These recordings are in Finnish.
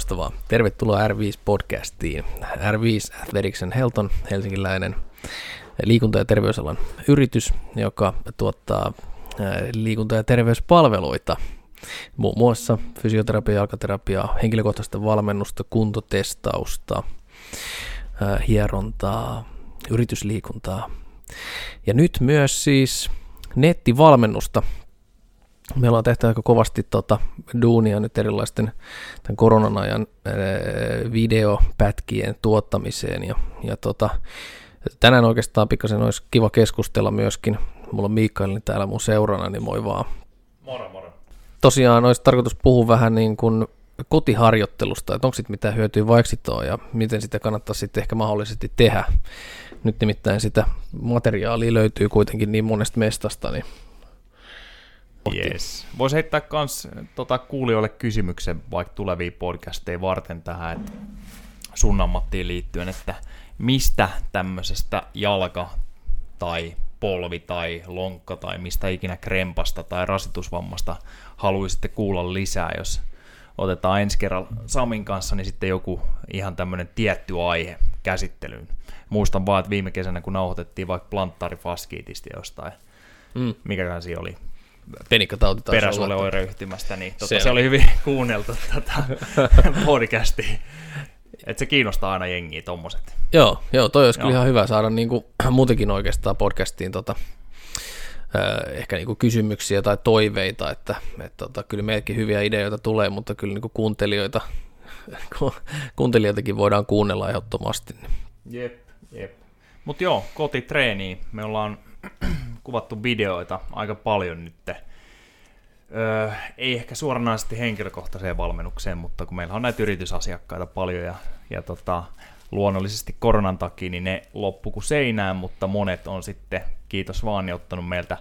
Loistavaa. Tervetuloa R5-podcastiin. R5 Athletics Helton, helsinkiläinen liikunta- ja terveysalan yritys, joka tuottaa liikunta- ja terveyspalveluita, muun muassa fysioterapia, jalkaterapiaa, henkilökohtaista valmennusta, kuntotestausta, hierontaa, yritysliikuntaa. Ja nyt myös siis nettivalmennusta me ollaan tehty aika kovasti tota, duunia nyt erilaisten tämän koronan ajan videopätkien tuottamiseen ja, ja tota, tänään oikeastaan pikkasen olisi kiva keskustella myöskin. Mulla on Mikaelin täällä mun seurana, niin moi vaan. Moro, moro. Tosiaan olisi tarkoitus puhua vähän niin kuin kotiharjoittelusta, että onko sitten mitään hyötyä vaiksitoa ja miten sitä kannattaa sitten ehkä mahdollisesti tehdä. Nyt nimittäin sitä materiaalia löytyy kuitenkin niin monesta mestasta, niin Yes. Voisi heittää myös tota, kuulijoille kysymyksen vaikka tulevia podcasteja varten tähän, että sun ammattiin liittyen, että mistä tämmöisestä jalka tai polvi tai lonkka tai mistä ikinä krempasta tai rasitusvammasta haluaisitte kuulla lisää, jos otetaan ensi kerralla Samin kanssa, niin sitten joku ihan tämmöinen tietty aihe käsittelyyn. Muistan vaan, että viime kesänä kun nauhoitettiin vaikka planttaarifaskiitista jostain, mm. mikäkään siinä oli, Penikkatauti taas peräsuoleoireyhtymästä, niin tota, se, se oli hyvin kuunneltu tota, podcasti. Et se kiinnostaa aina jengiä tommoset. Joo, joo toi olisi joo. kyllä ihan hyvä saada niinku, muutenkin oikeastaan podcastiin tota, ehkä niinku kysymyksiä tai toiveita, että et, tota, kyllä meilläkin hyviä ideoita tulee, mutta kyllä niinku kuuntelijoita, kuuntelijoitakin voidaan kuunnella ehdottomasti. Jep, jep. Mutta joo, kotitreeniin. Me ollaan kuvattu videoita aika paljon nyt. Öö, ei ehkä suoranaisesti henkilökohtaiseen valmennukseen, mutta kun meillä on näitä yritysasiakkaita paljon ja, ja tota, luonnollisesti koronan takia, niin ne loppu kuin seinään, mutta monet on sitten, kiitos vaan, niin ottanut meiltä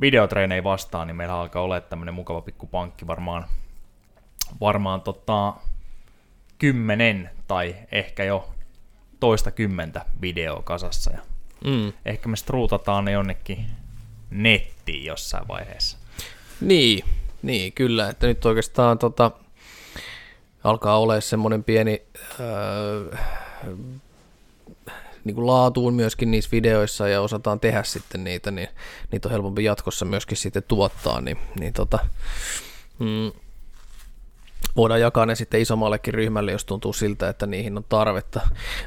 videotreenejä vastaan, niin meillä alkaa olla tämmöinen mukava pikku pankki varmaan, varmaan tota, kymmenen tai ehkä jo toista kymmentä videoa kasassa. Ja mm. Ehkä me struutataan ne jonnekin nettiin jossain vaiheessa. Niin, niin kyllä, että nyt oikeastaan tota, alkaa olla semmoinen pieni öö, niin kuin laatuun myöskin niissä videoissa ja osataan tehdä sitten niitä, niin niitä on helpompi jatkossa myöskin sitten tuottaa, niin, niin tota, mm, voidaan jakaa ne sitten isommallekin ryhmälle, jos tuntuu siltä, että niihin on tarvetta.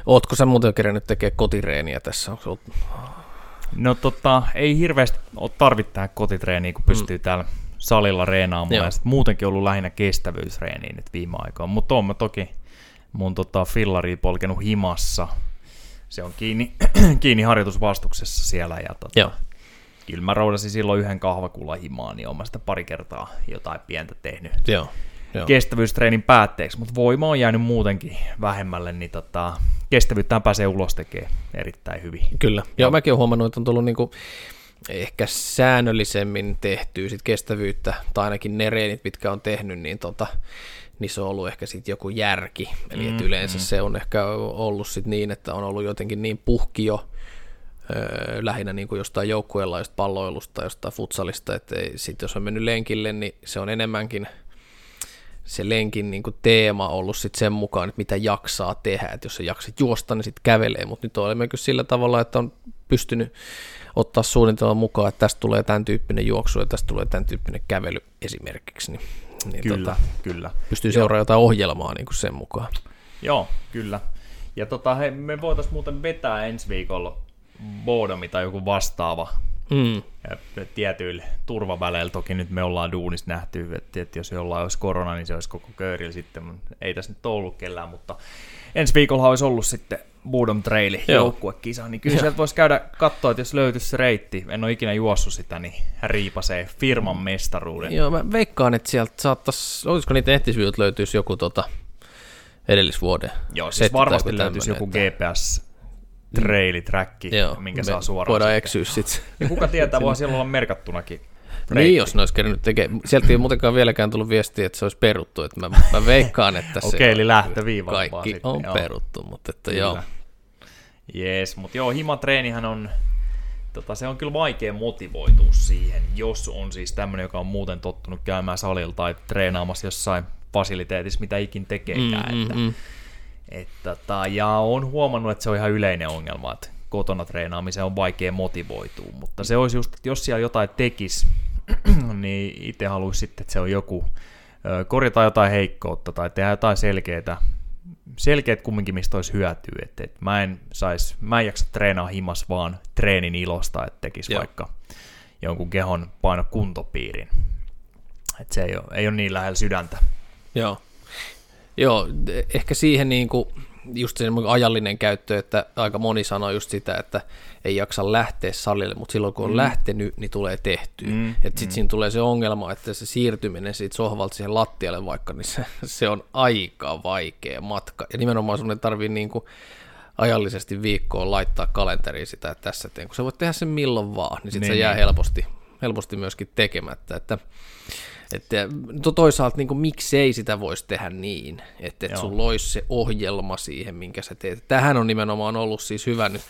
Ootko sä muuten kerännyt tekemään kotireeniä tässä? Onko No tota, ei hirveästi ole tarvittaa kotitreeniä, kun pystyy mm. täällä salilla reenaamaan. Joo. Ja muutenkin ollut lähinnä kestävyysreeniä nyt viime aikoina. Mutta on mä toki mun tota, fillari polkenut himassa. Se on kiinni, kiinni harjoitusvastuksessa siellä. Ja tota, Joo. Kyllä mä roudasin silloin yhden kahvakulan himaan, niin olen sitä pari kertaa jotain pientä tehnyt. Joo. Joo. kestävyystreenin päätteeksi, mutta voima on jäänyt muutenkin vähemmälle, niin tota, kestävyyttään pääsee ulos tekee erittäin hyvin. Kyllä, joo, mäkin olen huomannut, että on tullut niinku ehkä säännöllisemmin tehtyä sit kestävyyttä, tai ainakin ne reenit, mitkä on tehnyt, niin tota, niin se on ollut ehkä sitten joku järki. Eli mm, yleensä mm. se on ehkä ollut sit niin, että on ollut jotenkin niin puhkio, öö, lähinnä niin kuin jostain joukkueella, palloilusta, jostain futsalista, että sitten jos on mennyt lenkille, niin se on enemmänkin – se lenkin niin kuin teema ollut sit sen mukaan, että mitä jaksaa tehdä, että jos se jakset juosta, niin sitten kävelee, mutta nyt olemme kyllä sillä tavalla, että on pystynyt ottaa suunnitelman mukaan, että tästä tulee tämän tyyppinen juoksu ja tästä tulee tämän tyyppinen kävely esimerkiksi, niin, niin kyllä, tota, kyllä. pystyy seuraamaan jotain ohjelmaa niin kuin sen mukaan. Joo, kyllä. Ja tota, hei, me voitaisiin muuten vetää ensi viikolla Bodomi tai joku vastaava Mm. Ja tietyillä turvaväleillä toki nyt me ollaan duunissa nähty, että, että jos jollain olisi korona, niin se olisi koko köyrillä sitten. Ei tässä nyt ollut kellään, mutta ensi viikolla olisi ollut sitten Budom Traili joukkuekisa, niin kyllä sieltä voisi käydä katsoa, että jos löytyisi se reitti, en ole ikinä juossut sitä, niin riipasee firman mestaruuden. Joo, mä veikkaan, että sieltä saattaisi, olisiko niitä nettisivut löytyisi joku tota, edellisvuoden Joo, siis varmasti löytyisi joku GPS traili-träkki, Joo, minkä saa suoraan. Voidaan eksyä sitten. Ja kuka tietää, voi siellä olla merkattunakin. Reitti. Niin, jos ne olisi kerännyt tekemään. Sieltä ei muutenkaan vieläkään tullut viestiä, että se olisi peruttu. Että mä, mä veikkaan, että se Okei, eli lähtöviiva Kaikki sitten, on joo. peruttu, mutta että kyllä. joo. Jees, mutta joo, himatreenihän on, tota, se on kyllä vaikea motivoitua siihen, jos on siis tämmöinen, joka on muuten tottunut käymään salilla tai treenaamassa jossain fasiliteetissa, mitä ikin tekeekään. Mm, että, mm, mm. Et, tota, ja on huomannut, että se on ihan yleinen ongelma, että kotona treenaamiseen on vaikea motivoitua, mutta se olisi just, että jos siellä jotain tekisi, niin itse haluaisin sitten, että se on joku, korjata jotain heikkoutta tai tehdä jotain selkeää, selkeät kumminkin, mistä olisi hyötyä. että et mä en sais, mä en jaksa treenaa himas vaan treenin ilosta, että tekisi Joo. vaikka jonkun kehon paino kuntopiirin. Et se ei ole, ei ole niin lähellä sydäntä. Joo. Joo, ehkä siihen niin kuin just se ajallinen käyttö, että aika moni sanoo just sitä, että ei jaksa lähteä salille, mutta silloin kun on mm. lähtenyt, niin tulee tehtyä. Mm, Mm, että sitten mm. siinä tulee se ongelma, että se siirtyminen siitä sohvalta siihen lattialle vaikka, niin se, se on aika vaikea matka. Ja nimenomaan sun ei tarvii niin kuin ajallisesti viikkoon laittaa kalenteriin sitä, että tässä teen, kun sä voit tehdä sen milloin vaan, niin sitten Niin, se jää niin. helposti, helposti myöskin tekemättä. Että että to- toisaalta niin miksei sitä voisi tehdä niin, että, Joo. sulla olisi se ohjelma siihen, minkä sä teet. Tähän on nimenomaan ollut siis hyvä nyt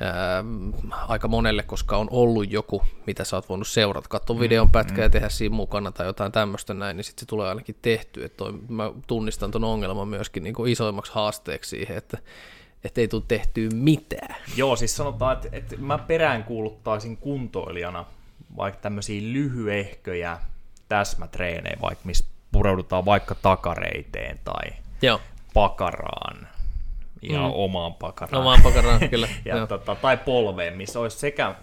ää, aika monelle, koska on ollut joku, mitä sä oot voinut seurata, katsoa videon pätkä ja tehdä siinä mukana tai jotain tämmöistä näin, niin sitten se tulee ainakin tehty. Että toi, mä tunnistan ton ongelman myöskin niin kuin isoimmaksi haasteeksi siihen, että että ei tule tehtyä mitään. Joo, siis sanotaan, että, että mä peräänkuuluttaisin kuntoilijana vaikka tämmöisiä lyhyehköjä täsmätreenejä, vaikka missä pureudutaan vaikka takareiteen tai Joo, pakaraan ja Mm. omaan pakaraan. omaan pakaraan kyllä. ja Joo. tota, tai polveen, missä olisi sekä,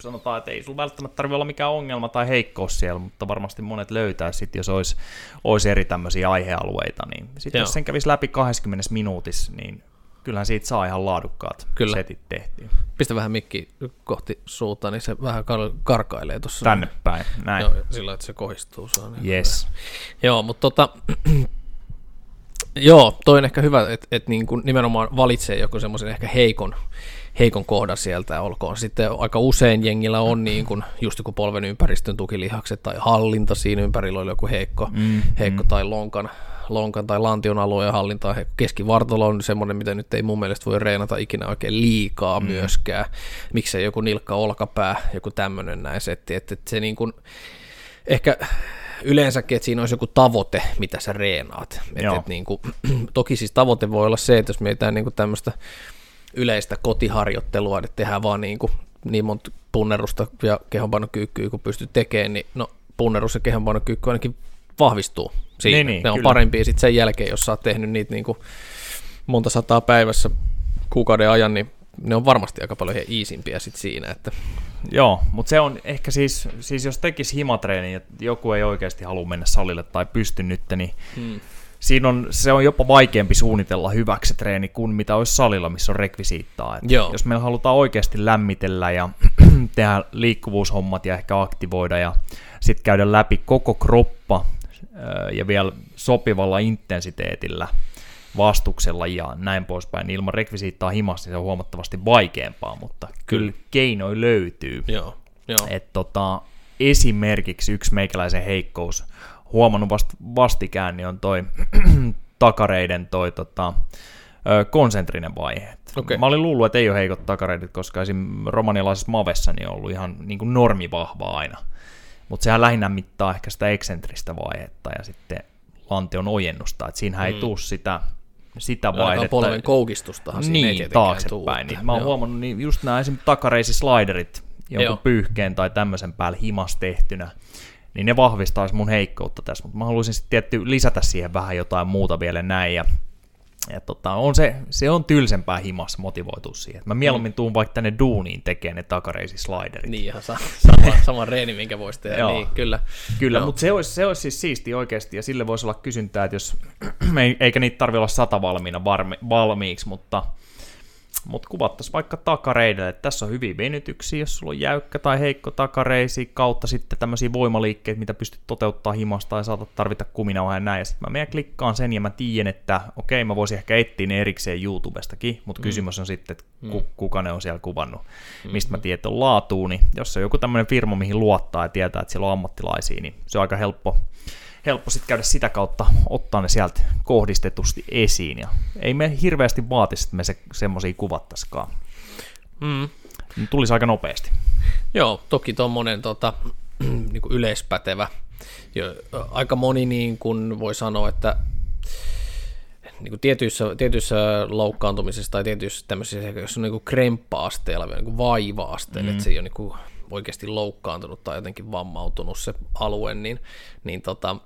sanotaan, että ei sulla välttämättä tarvitse olla mikään ongelma tai heikkous siellä, mutta varmasti monet löytää sitten, jos olisi, olisi eri tämmöisiä aihealueita, niin sitten jos sen kävisi läpi 20 minuutissa, niin kyllähän siitä saa ihan laadukkaat Kyllä. setit tehtyä. Pistä vähän mikki kohti suuta, niin se vähän kar- karkailee tuossa. Tänne päin, näin. Joo, sillä että se kohistuu. Se on ihan Yes. Joo, mutta tota, joo, toi on ehkä hyvä, että et niin nimenomaan valitsee joku semmoisen ehkä heikon, heikon kohdan sieltä olkoon. Sitten aika usein jengillä on niin kuin, just joku polven ympäristön tukilihakset tai hallinta siinä ympärillä oli joku heikko, Mm, heikko tai lonkan, lonkan tai lantion alueen hallinta. heikko. Keskivartalo on semmoinen, mitä nyt ei mun mielestä voi reenata ikinä oikein liikaa mm. myöskään. Miksei joku nilkka, olkapää, joku tämmöinen näin setti. Että et se niin kuin, ehkä yleensäkin, että siinä olisi joku tavoite, mitä sä reenaat. Et, Joo. et niin kuin, toki siis tavoite voi olla se, että jos mietitään niin kuin tämmöistä yleistä kotiharjoittelua, että tehdään vaan niin, kuin, niin monta punnerusta ja kehonpainokyykkyä, kun pystyt tekemään, niin no punnerus ja kehonpainokyykky ainakin vahvistuu siinä. Niin, niin, ne on kyllä. parempia sitten sen jälkeen, jos sä oot tehnyt niitä niin kuin monta sataa päivässä kuukauden ajan, niin ne on varmasti aika paljon iisimpiä sit siinä, että Joo, mutta se on ehkä siis, siis jos tekisi himatreeni ja joku ei oikeasti halua mennä salille tai pysty nyt, niin hmm. siinä on, se on jopa vaikeampi suunnitella hyväksi treeni kuin mitä olisi salilla, missä on rekvisiittaa. Et Joo. Jos me halutaan oikeasti lämmitellä ja tehdä liikkuvuushommat ja ehkä aktivoida ja sitten käydä läpi koko kroppa ja vielä sopivalla intensiteetillä vastuksella ja näin poispäin, ilman rekvisiittaa himasta se on huomattavasti vaikeampaa, mutta kyllä keinoja löytyy. joo, joo. Et tota, esimerkiksi yksi meikäläisen heikkous, huomannut vast, vastikään, niin on toi takareiden toi tota, konsentrinen vaihe. Okei. Mä olin luullut, että ei ole heikot takareidit, koska esim. romanialaisessa mavessa niin on ollut ihan niin kuin normivahva aina. Mutta sehän lähinnä mittaa ehkä sitä eksentristä vaihetta ja sitten lantion ojennusta, että siinähän mm. ei tuu sitä, sitä Ainakaan vaihetta. polven koukistustahan siinä ei Niin, tietenkään taaksepäin. tuu. Niin mä oon Joo. huomannut niin just nämä esimerkiksi takareisisliderit, jonkun Joo. pyyhkeen tai tämmöisen päällä himas tehtynä, niin ne vahvistaisi mun heikkoutta tässä, mutta mä haluaisin sitten tietty lisätä siihen vähän jotain muuta vielä näin, ja, ja tota, on se, se on tylsempää himas motivoitua siihen. Mä mieluummin tuun vaikka tänne duuniin tekemään ne takareisisliderit. Niin ihan sa- sama, sama reeni, minkä voisi tehdä. Joo. niin, kyllä. Kyllä, Joo. mutta se olisi, se olisi siis siisti oikeasti, ja sille voisi olla kysyntää, että jos, ei- eikä niitä tarvitse olla sata valmiina varmi, valmiiksi, mutta, mutta kuvattaisiin vaikka takareidelle, että tässä on hyviä venytyksiä, jos sulla on jäykkä tai heikko takareisi, kautta sitten tämmöisiä voimaliikkeitä, mitä pystyt toteuttaa himasta ja saatat tarvita kuminauhaa ja näin, ja sitten mä menen klikkaan sen, ja mä tiedän, että okei, mä voisin ehkä etsiä ne erikseen YouTubestakin, mutta mm. kysymys on sitten, että ku, kuka ne on siellä kuvannut, mistä mä tiedän, että on laatuu, niin jos on joku tämmöinen firma, mihin luottaa ja tietää, että siellä on ammattilaisia, niin se on aika helppo, helppo sitten käydä sitä kautta, ottaa ne sieltä kohdistetusti esiin, ja ei me hirveästi vaatisi, että me se, semmoisia kuvattaskaan. Mm. Ne tulisi aika nopeasti. Joo, toki tuommoinen tota, niin kuin yleispätevä jo, aika moni niin kuin voi sanoa, että niin kuin tietyissä, tietyissä loukkaantumisissa tai tietyissä tämmöisissä, jos on niin kuin kremppa-asteella, niin kuin vaiva-asteella, mm. että se ei ole niin kuin oikeasti loukkaantunut tai jotenkin vammautunut se alue, niin, niin tota,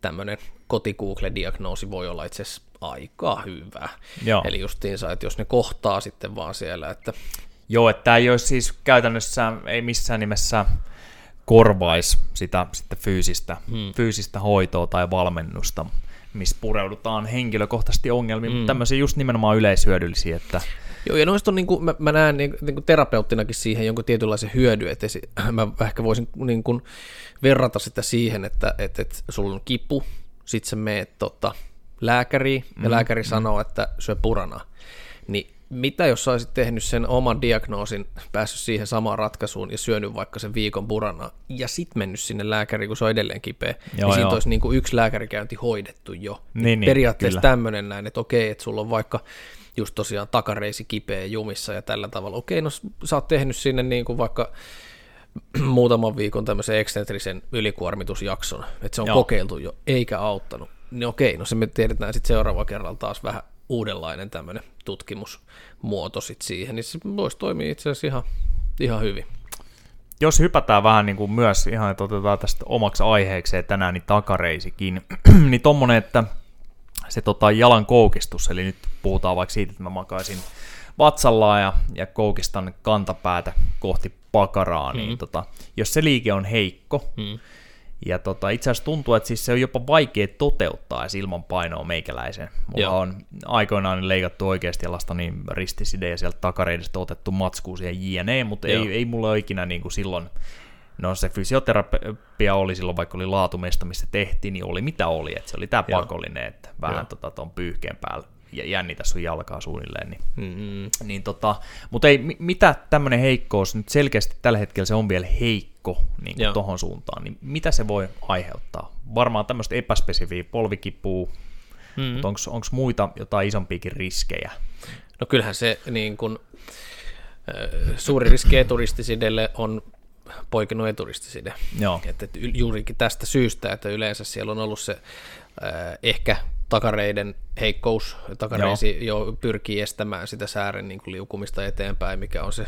tämmöinen koti diagnoosi voi olla itse asiassa aika hyvä. Joo. Eli justiinsa, että jos ne kohtaa sitten vaan siellä, että... Joo, että tämä ei olisi siis käytännössä, ei missään nimessä korvaisi sitä sitä fyysistä, hmm. fyysistä hoitoa tai valmennusta, missä pureudutaan henkilökohtaisesti ongelmiin, hmm. mutta tämmöisiä just nimenomaan yleishyödyllisiä, että Joo, ja noista on, niin kuin, mä, mä näen niin, niin kuin terapeuttinakin siihen jonkun tietynlaisen hyödyn, että esi- mä ehkä voisin niin kuin, verrata sitä siihen, että, että, että sulla on kipu, sit sä meet tota, lääkäriin, ja mm, lääkäri mm. sanoo, että syö purana. Niin mitä jos sä olisit tehnyt sen oman diagnoosin, päässyt siihen samaan ratkaisuun ja syönyt vaikka sen viikon purana ja sitten mennyt sinne lääkäriin, kun se on edelleen kipeä, joo, niin siitä olisi niin kuin yksi lääkärikäynti hoidettu jo. Niin, niin, Periaatteessa tämmöinen näin, että okei, että sulla on vaikka just tosiaan takareisi kipeä jumissa ja tällä tavalla. Okei, no sä oot tehnyt sinne niin kuin vaikka muutaman viikon tämmöisen eksentrisen ylikuormitusjakson, että se on Joo. kokeiltu jo, eikä auttanut. Niin okei, no se me tiedetään sitten seuraava kerralla taas vähän uudenlainen tämmöinen tutkimusmuoto sit siihen, niin se voisi toimia itse asiassa ihan, ihan hyvin. Jos hypätään vähän niin kuin myös ihan, että otetaan tästä omaksi aiheekseen tänään, niin takareisikin, niin tommonen, että se tota, jalan koukistus, eli nyt puhutaan vaikka siitä, että mä makaisin vatsallaan ja, ja koukistan kantapäätä kohti pakaraa, niin mm. tota, jos se liike on heikko, mm. Ja tota, itse asiassa tuntuu, että siis se on jopa vaikea toteuttaa edes ilman painoa meikäläisen. Mulla Joo. on aikoinaan leikattu oikeasti lasta niin ristiside ja sieltä takareidesta otettu matskuu siihen jne, mutta ei, ei mulla ole ikinä niin kuin silloin No se fysioterapia oli silloin, vaikka oli laatumesta, missä tehtiin, niin oli mitä oli, että se oli tämä pakollinen, että vähän tota, tuon pyyhkeen päällä ja jännitä sun jalkaa suunnilleen. Niin, mm-hmm. niin tota, mutta ei, mitä tämmöinen heikkous, nyt selkeästi tällä hetkellä se on vielä heikko niin kuin tohon suuntaan, niin mitä se voi aiheuttaa? Varmaan tämmöistä epäspesifiä polvikipua, mm-hmm. mutta onko muita jotain isompiakin riskejä? No kyllähän se niin kun, suuri riski eturistisidelle on poikinut eturistiside. Joo. Että, että juurikin tästä syystä, että yleensä siellä on ollut se ehkä takareiden heikkous, takareisi Joo. jo pyrkii estämään sitä säären niin kuin liukumista eteenpäin, mikä on se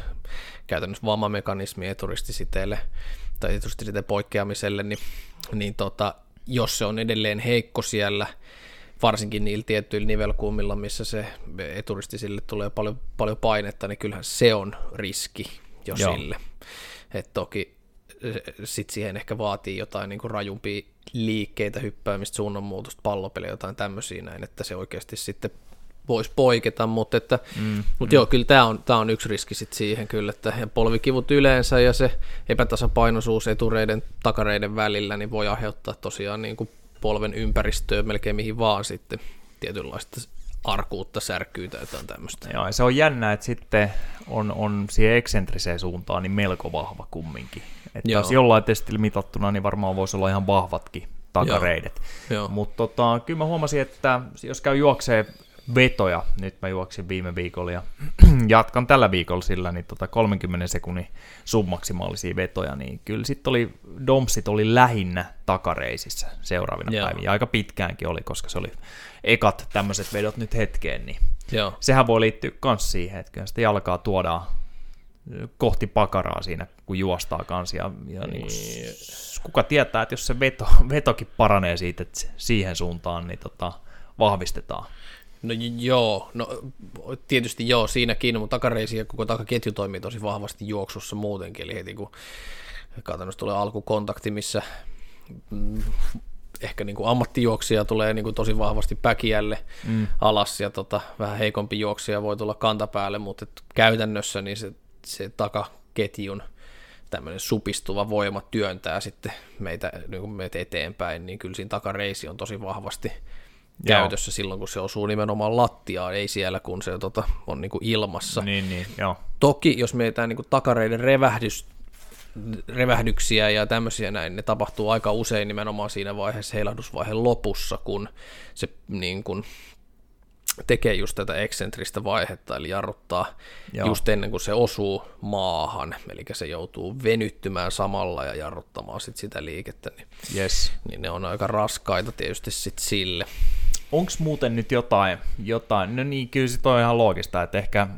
käytännössä vammamekanismi eturistisiteelle tai eturistisiteen poikkeamiselle, niin, niin tota, jos se on edelleen heikko siellä, varsinkin niillä tiettyillä nivelkulmilla, missä se eturistisille tulee paljon, paljon painetta, niin kyllähän se on riski jo Joo. sille. Et toki sit siihen ehkä vaatii jotain niin kuin rajumpia liikkeitä, hyppäämistä, suunnanmuutosta, pallopeliä, jotain tämmöisiä näin, että se oikeasti sitten voisi poiketa, mutta, että, mm, mutta mm. joo, kyllä tämä on, tämä on yksi riski sitten siihen kyllä, että polvikivut yleensä ja se epätasapainoisuus etureiden, takareiden välillä, niin voi aiheuttaa tosiaan niin kuin polven ympäristöä melkein mihin vaan sitten tietynlaista arkuutta, särkyy tai jotain tämmöistä. Joo, ja se on jännä, että sitten on, on siihen eksentriseen suuntaan niin melko vahva kumminkin. Että taas jollain testillä mitattuna, niin varmaan voisi olla ihan vahvatkin takareidet. Mutta tota, kyllä mä huomasin, että jos käy juoksee vetoja, nyt mä juoksin viime viikolla ja jatkan tällä viikolla sillä, niin tota 30 sekunnin submaksimaalisia vetoja, niin kyllä sitten oli, domsit oli lähinnä takareisissä seuraavina Joo. päivinä, aika pitkäänkin oli, koska se oli ekat tämmöiset vedot nyt hetkeen, niin Joo. sehän voi liittyä myös siihen, että kyllä sitä jalkaa tuodaan kohti pakaraa siinä, kun juostaa kanssa. Ja, ja niin. Niin kuka tietää, että jos se veto, vetokin paranee siitä, että siihen suuntaan, niin tota, vahvistetaan. No joo, no tietysti joo siinäkin, mutta takareisi ja koko takaketju toimii tosi vahvasti juoksussa muutenkin, eli heti kun käytännössä tulee alkukontakti, missä mm, ehkä niin kuin ammattijuoksija tulee niin kuin tosi vahvasti päkiälle mm. alas ja tota, vähän heikompi juoksija voi tulla kantapäälle, mutta et käytännössä niin se, se takaketjun tämmöinen supistuva voima työntää sitten meitä, niin kuin meitä eteenpäin, niin kyllä siinä takareisi on tosi vahvasti käytössä joo. silloin, kun se osuu nimenomaan lattiaan, ei siellä, kun se tota, on niin kuin ilmassa. Niin, niin, joo. Toki, jos mietitään niin kuin takareiden revähdys, revähdyksiä ja tämmöisiä näin, ne tapahtuu aika usein nimenomaan siinä vaiheessa heilahdusvaiheen lopussa, kun se niin kuin, tekee just tätä eksentristä vaihetta, eli jarruttaa Joo. just ennen kuin se osuu maahan, eli se joutuu venyttymään samalla ja jarruttamaan sit sitä liikettä, niin, yes. niin ne on aika raskaita tietysti sit sille. Onko muuten nyt jotain, jotain, no niin, kyllä se on ihan loogista, että ehkä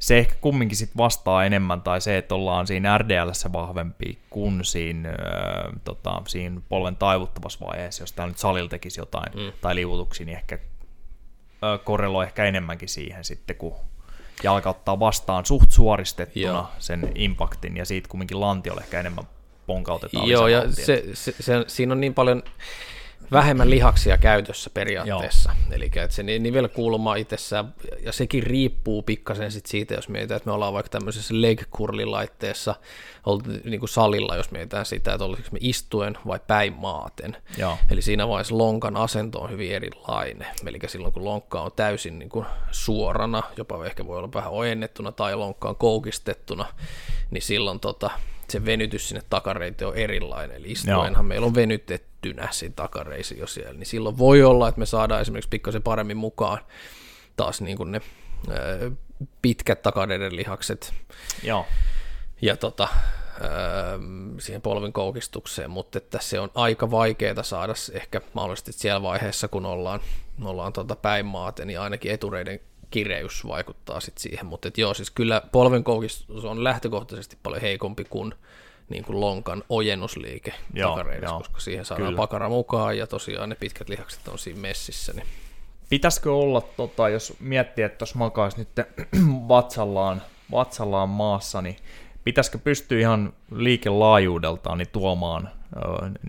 se ehkä kumminkin sit vastaa enemmän, tai se, että ollaan siinä RDLssä vahvempi kuin siinä, äh, tota, siinä polven taivuttavassa vaiheessa, jos täällä nyt salilla tekisi jotain, mm. tai liuutuksia, niin ehkä äh, korreloi ehkä enemmänkin siihen sitten, kun jalka ottaa vastaan suht suoristettuna Joo. sen impaktin, ja siitä kumminkin lantiolle ehkä enemmän ponkautetaan Joo, ja se, se, se, siinä on niin paljon vähemmän lihaksia käytössä periaatteessa. Eli että se nivelkulma itsessään, ja sekin riippuu pikkasen sit siitä, jos mietitään, että me ollaan vaikka tämmöisessä leg laitteessa niin kuin salilla, jos mietitään sitä, että olisiko me istuen vai päin maaten. Joo. Eli siinä vaiheessa lonkan asento on hyvin erilainen. Eli silloin kun lonkka on täysin niin kuin suorana, jopa ehkä voi olla vähän ojennettuna tai lonkka on koukistettuna, niin silloin tota, se venytys sinne takareiteen on erilainen. Eli istuenhan Joo. meillä on venytettynä siinä takareisi jo siellä, niin silloin voi olla, että me saadaan esimerkiksi pikkasen paremmin mukaan taas niin kuin ne ö, pitkät takareiden lihakset. Joo. Ja tota, ö, siihen polvin koukistukseen, mutta että se on aika vaikeaa saada ehkä mahdollisesti siellä vaiheessa, kun ollaan, ollaan tota päinmaate, niin ainakin etureiden kireys vaikuttaa sit siihen, mutta et joo, siis kyllä polvenkoukistus on lähtökohtaisesti paljon heikompi kuin, niin kuin lonkan ojennusliike joo, takareidassa, koska siihen saadaan kyllä. pakara mukaan ja tosiaan ne pitkät lihakset on siinä messissä. Niin. Pitäisikö olla, tota, jos miettii, että jos makaisi nyt vatsallaan, vatsallaan maassa, niin pitäisikö pystyä ihan liikelaajuudeltaan niin tuomaan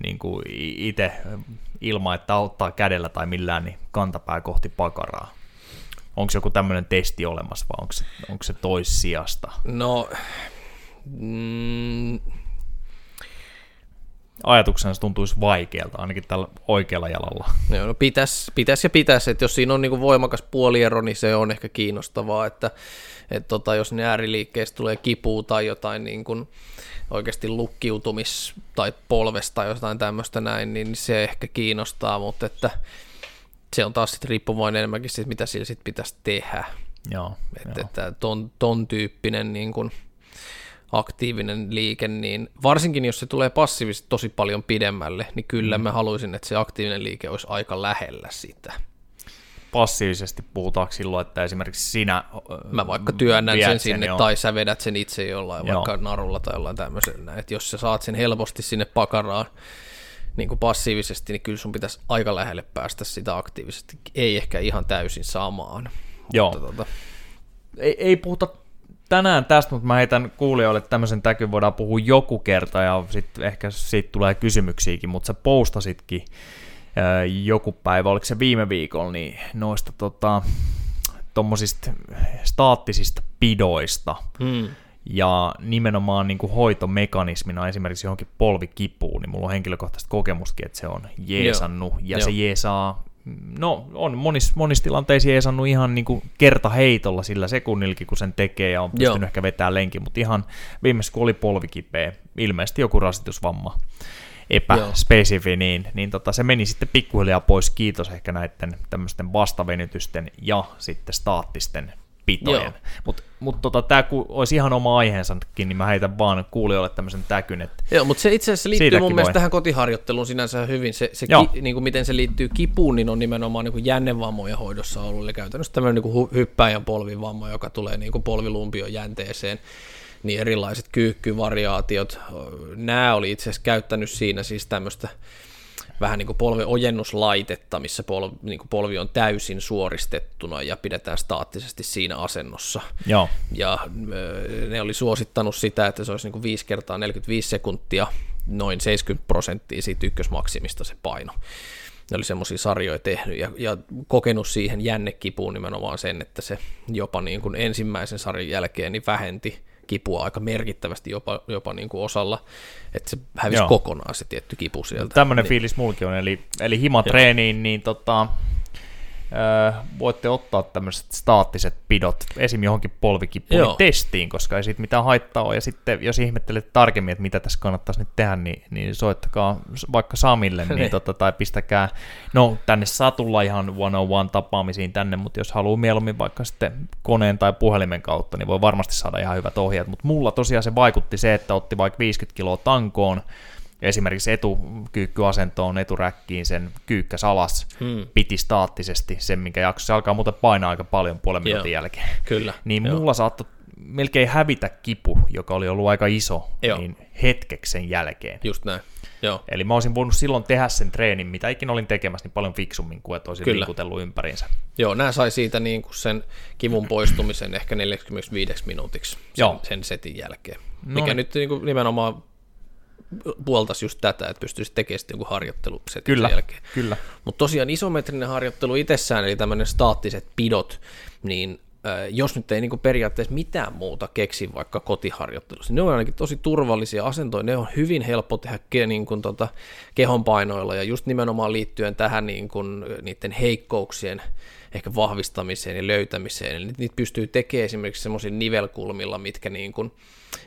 niin kuin itse ilman, että auttaa kädellä tai millään niin kantapää kohti pakaraa? Onko joku tämmöinen testi olemassa vai onko se, onko se toissijasta? No, mm, ajatuksena se tuntuisi vaikealta, ainakin tällä oikealla jalalla. Joo, no pitäisi pitäis ja pitäisi, että jos siinä on niin voimakas puoliero, niin se on ehkä kiinnostavaa, että, että tota, jos ne ääriliikkeistä tulee kipua tai jotain niin kuin oikeasti lukkiutumis- tai polvesta tai jotain tämmöistä näin, niin se ehkä kiinnostaa, mutta että se on taas sitten riippuvainen enemmänkin siitä, mitä sillä sitten pitäisi tehdä. Joo, että, joo. että ton, ton tyyppinen niin kuin aktiivinen liike, niin varsinkin jos se tulee passiivisesti tosi paljon pidemmälle, niin kyllä mm. mä haluaisin, että se aktiivinen liike olisi aika lähellä sitä. Passiivisesti puhutaanko silloin, että esimerkiksi sinä Mä vaikka työnnän sen sinne, sen, tai sä vedät sen itse jollain, joo. vaikka narulla tai jollain tämmöisellä. Että jos sä saat sen helposti sinne pakaraan, niin kuin passiivisesti, niin kyllä sun pitäisi aika lähelle päästä sitä aktiivisesti. Ei ehkä ihan täysin samaan. Joo. Mutta, tota... ei, ei puhuta tänään tästä, mutta mä heitän kuulijoille tämmöisen täkyn, voidaan puhua joku kerta ja sitten ehkä siitä tulee kysymyksiäkin, mutta sä postasitkin joku päivä, oliko se viime viikolla, niin noista tota, tommosista staattisista pidoista. Hmm ja nimenomaan niin kuin hoitomekanismina esimerkiksi johonkin polvikipuun, niin mulla on henkilökohtaisesti kokemuskin, että se on jeesannut, Joo. ja Joo. se jeesaa, no on monis, monissa tilanteissa jeesannut ihan niin kuin heitolla sillä sekunnilkin, kun sen tekee, ja on pystynyt Joo. ehkä vetämään lenkin, mutta ihan viimeisessä kun oli polvikipeä, ilmeisesti joku rasitusvamma, epäspesifi, niin, niin tota, se meni sitten pikkuhiljaa pois, kiitos ehkä näiden tämmöisten vastavenytysten ja sitten staattisten pitojen. Mutta mut tota, tämä olisi ihan oma aiheensakin, niin mä heitän vaan kuulijoille tämmöisen täkyn. Että Joo, mutta se itse asiassa liittyy mun mielestä voi. tähän kotiharjoitteluun sinänsä hyvin. Se, se ki, niin kuin miten se liittyy kipuun, niin on nimenomaan niin kuin jännevammojen hoidossa ollut. Eli käytännössä tämmöinen niin kuin hyppäjän polvivamma, joka tulee niin kuin polvilumpion jänteeseen niin erilaiset kyykkyvariaatiot. Nämä oli itse asiassa käyttänyt siinä siis tämmöistä vähän niin kuin polven ojennuslaitetta, missä polvi, niin kuin polvi on täysin suoristettuna ja pidetään staattisesti siinä asennossa. Joo. Ja ne oli suosittanut sitä, että se olisi niin kuin 5 kertaa 45 sekuntia, noin 70 prosenttia siitä ykkösmaksimista se paino. Ne oli semmoisia sarjoja tehnyt ja, ja kokenut siihen jännekipuun nimenomaan sen, että se jopa niin kuin ensimmäisen sarjan jälkeen niin vähenti kipua aika merkittävästi jopa, jopa niin kuin osalla, että se hävisi Joo. kokonaan se tietty kipu sieltä. Tämmöinen niin. fiilis mulki on, eli, eli himatreeniin, niin tota, voitte ottaa tämmöiset staattiset pidot esim. johonkin polvikipuun testiin, koska ei siitä mitään haittaa ole. Ja sitten jos ihmettelette tarkemmin, että mitä tässä kannattaisi nyt tehdä, niin, niin soittakaa vaikka Samille niin, niin. tota, tai pistäkää, no tänne saa tulla ihan one-on-one tapaamisiin tänne, mutta jos haluaa mieluummin vaikka sitten koneen tai puhelimen kautta, niin voi varmasti saada ihan hyvät ohjeet. Mutta mulla tosiaan se vaikutti se, että otti vaikka 50 kiloa tankoon, esimerkiksi etukyykkyasentoon, eturäkkiin sen kyykkäs alas, hmm. piti staattisesti sen, minkä jakso. Se alkaa muuten painaa aika paljon puolen minuutin jälkeen. Kyllä. niin Joo. mulla saattoi melkein hävitä kipu, joka oli ollut aika iso, Joo. niin hetkeksi sen jälkeen. Just näin. Joo. Eli mä olisin voinut silloin tehdä sen treenin, mitä ikinä olin tekemässä, niin paljon fiksummin kuin että olisin Kyllä. liikutellut ympäriinsä. Joo, nämä sai siitä niin kuin sen kivun poistumisen ehkä 45 minuutiksi sen, Joo. sen setin jälkeen. No mikä niin. nyt niin kuin nimenomaan puoltaisi just tätä, että pystyisi tekemään sitten joku harjoittelu kyllä, sen jälkeen. Kyllä. Mutta tosiaan isometrinen harjoittelu itsessään, eli tämmöinen staattiset pidot, niin jos nyt ei niin periaatteessa mitään muuta keksi vaikka kotiharjoittelussa, niin ne on ainakin tosi turvallisia asentoja, ne on hyvin helppo tehdä ke, niin kuin tota, kehonpainoilla ja just nimenomaan liittyen tähän niin kuin, niiden heikkouksien ehkä vahvistamiseen ja löytämiseen, eli niitä pystyy tekemään esimerkiksi semmoisilla nivelkulmilla, mitkä niin kuin,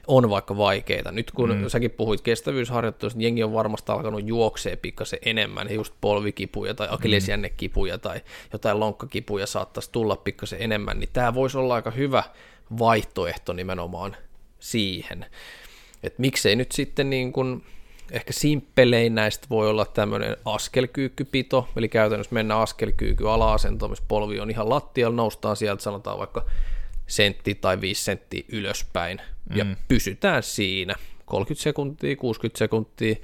on vaikka vaikeita. Nyt kun mm. säkin puhuit kestävyysharjoittelusta, niin jengi on varmasti alkanut juoksee pikkasen enemmän, just polvikipuja tai akillesjännekipuja tai jotain lonkkakipuja saattaisi tulla pikkasen enemmän, niin tämä voisi olla aika hyvä vaihtoehto nimenomaan siihen. Että miksei nyt sitten niin kuin, ehkä simppelein näistä voi olla tämmöinen askelkyykkypito, eli käytännössä mennään askelkyykky ala-asentoon, missä polvi on ihan lattialla, noustaan sieltä sanotaan vaikka sentti tai 5 senttiä ylöspäin ja mm. pysytään siinä. 30 sekuntia, 60 sekuntia.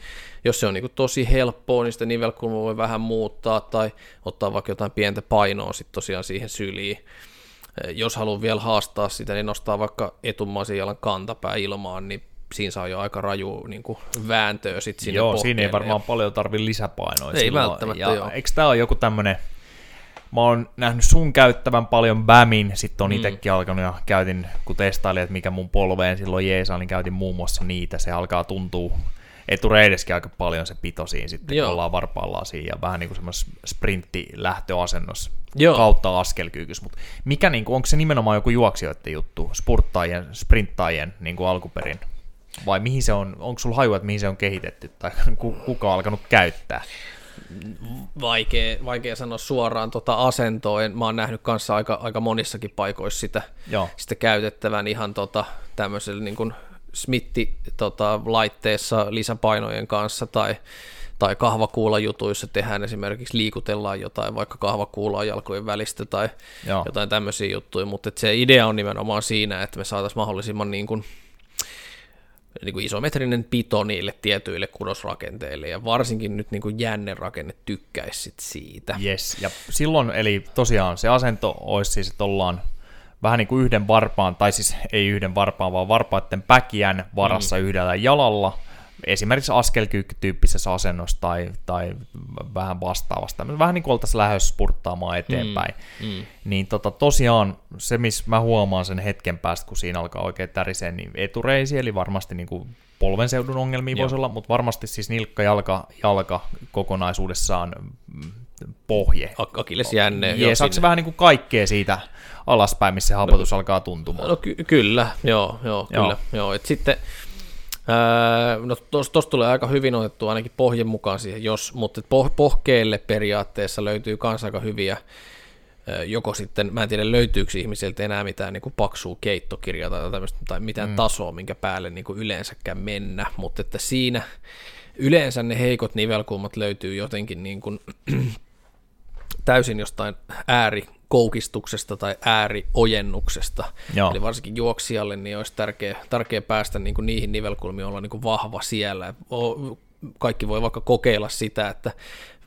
Jos se on niin tosi helppoa, niin sitä nivelkulmaa voi vähän muuttaa tai ottaa vaikka jotain pientä painoa sitten tosiaan siihen syliin. Jos haluaa vielä haastaa sitä, niin nostaa vaikka etumaisen jalan kantapää ilmaan, niin siinä saa jo aika raju niin kuin vääntöä sitten sinne Joo, siinä ei varmaan ja... paljon tarvi lisäpainoa. Ei silloin. välttämättä, ja joo. Eikö tämä ole joku tämmöinen Mä oon nähnyt sun käyttävän paljon BAMin, sitten on mm. itsekin alkanut ja käytin, kun testailin, että mikä mun polveen silloin jeesaa, niin käytin muun muassa niitä. Se alkaa tuntua etureideskin aika paljon se pito siinä sitten, Joo. kun ollaan varpaillaan siinä ja vähän niin kuin semmoisessa sprinttilähtöasennossa Joo. kautta askelkyykys. Mutta mikä, niin kuin, onko se nimenomaan joku juoksijoiden juttu, spurttaajien, sprinttaajien niin kuin alkuperin? Vai mihin se on, onko sulla hajua, että mihin se on kehitetty tai kuka on alkanut käyttää? vaikea, vaikea sanoa suoraan tota asentoa. En, mä oon nähnyt kanssa aika, aika monissakin paikoissa sitä, Joo. sitä käytettävän ihan tota, tämmöisellä niin kuin Smitti-laitteessa tota, lisäpainojen kanssa tai, tai kahvakuulajutuissa tehdään esimerkiksi, liikutellaan jotain vaikka kahvakuulaa jalkojen välistä tai Joo. jotain tämmöisiä juttuja, mutta se idea on nimenomaan siinä, että me saataisiin mahdollisimman niin kuin niin kuin isometrinen pito niille tietyille kudosrakenteille, ja varsinkin nyt niin kuin jännerakenne tykkäisi siitä. Yes, ja silloin, eli tosiaan se asento olisi siis, että ollaan vähän niin kuin yhden varpaan, tai siis ei yhden varpaan, vaan varpaiden päkiän varassa mm. yhdellä jalalla, esimerkiksi askelkyykkytyyppisessä asennossa tai, tai vähän vastaavasta, vähän niin kuin oltaisiin lähes spurttaamaan eteenpäin, mm, mm. niin tota, tosiaan se, missä mä huomaan sen hetken päästä, kun siinä alkaa oikein tärisee, niin etureisi, eli varmasti niin kuin polvenseudun ongelmia Joo. voisi olla, mutta varmasti siis nilkka, jalka, jalka kokonaisuudessaan mm, pohje. Akilles jänne. Jeesaako se vähän niin kuin kaikkea siitä alaspäin, missä se hapotus no, alkaa tuntumaan? No ky- kyllä, joo, joo, kyllä. Joo. Joo. Et sitten no tuossa tulee aika hyvin otettu ainakin pohjen mukaan siihen, jos, mutta poh- pohkeelle periaatteessa löytyy myös aika hyviä, öö, joko sitten, mä en tiedä löytyykö ihmisiltä enää mitään niin kuin paksua keittokirjaa tai, tämmöistä, tai mitään mm. tasoa, minkä päälle niin kuin yleensäkään mennä, mutta että siinä yleensä ne heikot nivelkulmat löytyy jotenkin niin kuin, täysin jostain ääri koukistuksesta tai ääriojennuksesta. Joo. Eli varsinkin juoksijalle niin olisi tärkeä, tärkeä päästä niin kuin niihin nivelkulmiin olla niin kuin vahva siellä. Kaikki voi vaikka kokeilla sitä, että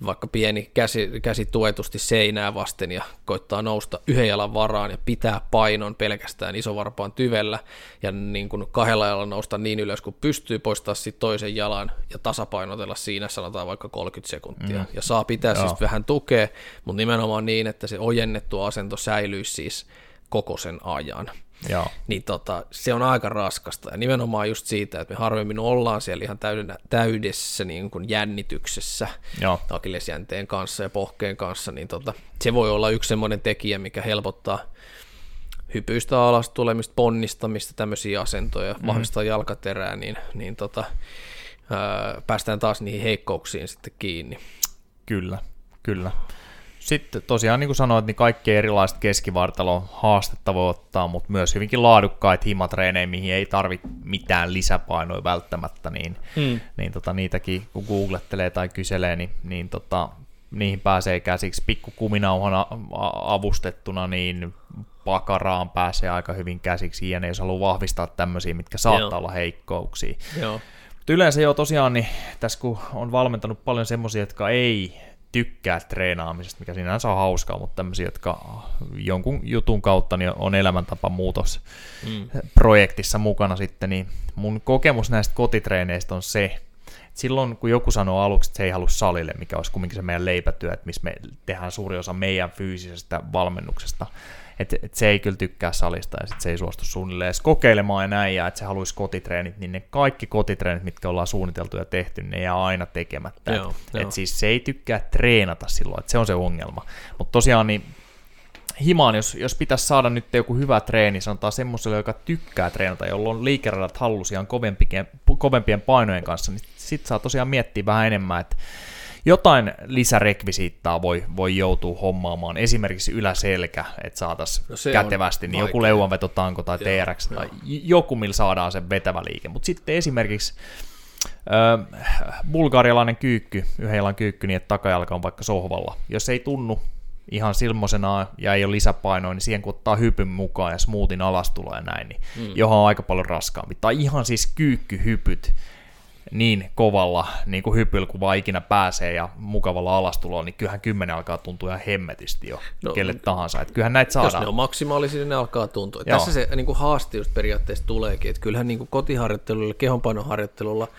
vaikka pieni käsi, käsi tuetusti seinää vasten ja koittaa nousta yhden jalan varaan ja pitää painon pelkästään isovarpaan tyvellä ja niin kuin kahdella jalalla nousta niin ylös kuin pystyy, poistaa sitten toisen jalan ja tasapainotella siinä sanotaan vaikka 30 sekuntia. Mm. Ja saa pitää siis Joo. siis vähän tukea, mutta nimenomaan niin, että se ojennettu asento säilyisi siis koko sen ajan. Joo. niin tota, se on aika raskasta. Ja nimenomaan just siitä, että me harvemmin ollaan siellä ihan täydenä, täydessä niin kuin jännityksessä Joo. akillesjänteen kanssa ja pohkeen kanssa, niin tota, se voi olla yksi semmoinen tekijä, mikä helpottaa hypyistä alas tulemista, ponnistamista, tämmöisiä asentoja, mm. vahvistaa jalkaterää, niin, niin tota, ää, päästään taas niihin heikkouksiin sitten kiinni. Kyllä, kyllä. Sitten tosiaan niin kuin sanoit, niin kaikki erilaiset keskivartalon haastetta voi ottaa, mutta myös hyvinkin laadukkaita himatreenejä, mihin ei tarvitse mitään lisäpainoja välttämättä, niin, hmm. niin tota, niitäkin kun googlettelee tai kyselee, niin, niin tota, niihin pääsee käsiksi pikku kuminauhana avustettuna, niin pakaraan pääsee aika hyvin käsiksi, ja jos haluaa vahvistaa tämmöisiä, mitkä saattaa Joo. olla heikkouksia. Joo. Mutta yleensä jo tosiaan, niin tässä kun on valmentanut paljon semmoisia, jotka ei tykkää treenaamisesta, mikä sinänsä on hauskaa, mutta tämmöisiä, jotka jonkun jutun kautta niin on elämäntapa muutos mm. projektissa mukana sitten, niin mun kokemus näistä kotitreeneistä on se, että silloin kun joku sanoo aluksi, että se ei halua salille, mikä olisi kumminkin se meidän leipätyö, että missä me tehdään suuri osa meidän fyysisestä valmennuksesta, että et se ei kyllä tykkää salista ja sit se ei suostu suunnilleen edes kokeilemaan ja näin, ja että se haluaisi kotitreenit, niin ne kaikki kotitreenit, mitkä ollaan suunniteltu ja tehty, ne jää aina tekemättä. Joo, et, et siis se ei tykkää treenata silloin, että se on se ongelma. Mutta tosiaan niin himaan, jos, jos pitäisi saada nyt joku hyvä treeni, sanotaan semmoiselle, joka tykkää treenata, jolla on liikeradat hallusiaan kovempien, kovempien painojen kanssa, niin sit saa tosiaan miettiä vähän enemmän, että jotain lisärekvisiittaa voi, voi joutua hommaamaan, esimerkiksi yläselkä, että saataisiin no kätevästi, niin joku leuanvetotanko tai joo, TRX tai joku, millä saadaan sen vetävä liike. Mutta sitten esimerkiksi äh, bulgarialainen kyykky, yhden jalan kyykky, niin että takajalka on vaikka sohvalla. Jos ei tunnu ihan silmoisena ja ei ole lisäpainoa, niin siihen kun ottaa hypyn mukaan ja smootin alastulo ja näin, niin mm. johon on aika paljon raskaampi. Tai ihan siis kyykkyhypyt, niin kovalla niin kuin hypyllä kuin vaan ikinä pääsee ja mukavalla alastulolla, niin kyllähän kymmenen alkaa tuntua ihan hemmetisti jo no, kelle tahansa. Että kyllähän näitä saadaan. Jos ne on maksimaalisia, niin ne alkaa tuntua. Tässä se niin kuin haaste just periaatteessa tuleekin, että kyllähän niin kuin kotiharjoittelulla, kehonpainoharjoittelulla –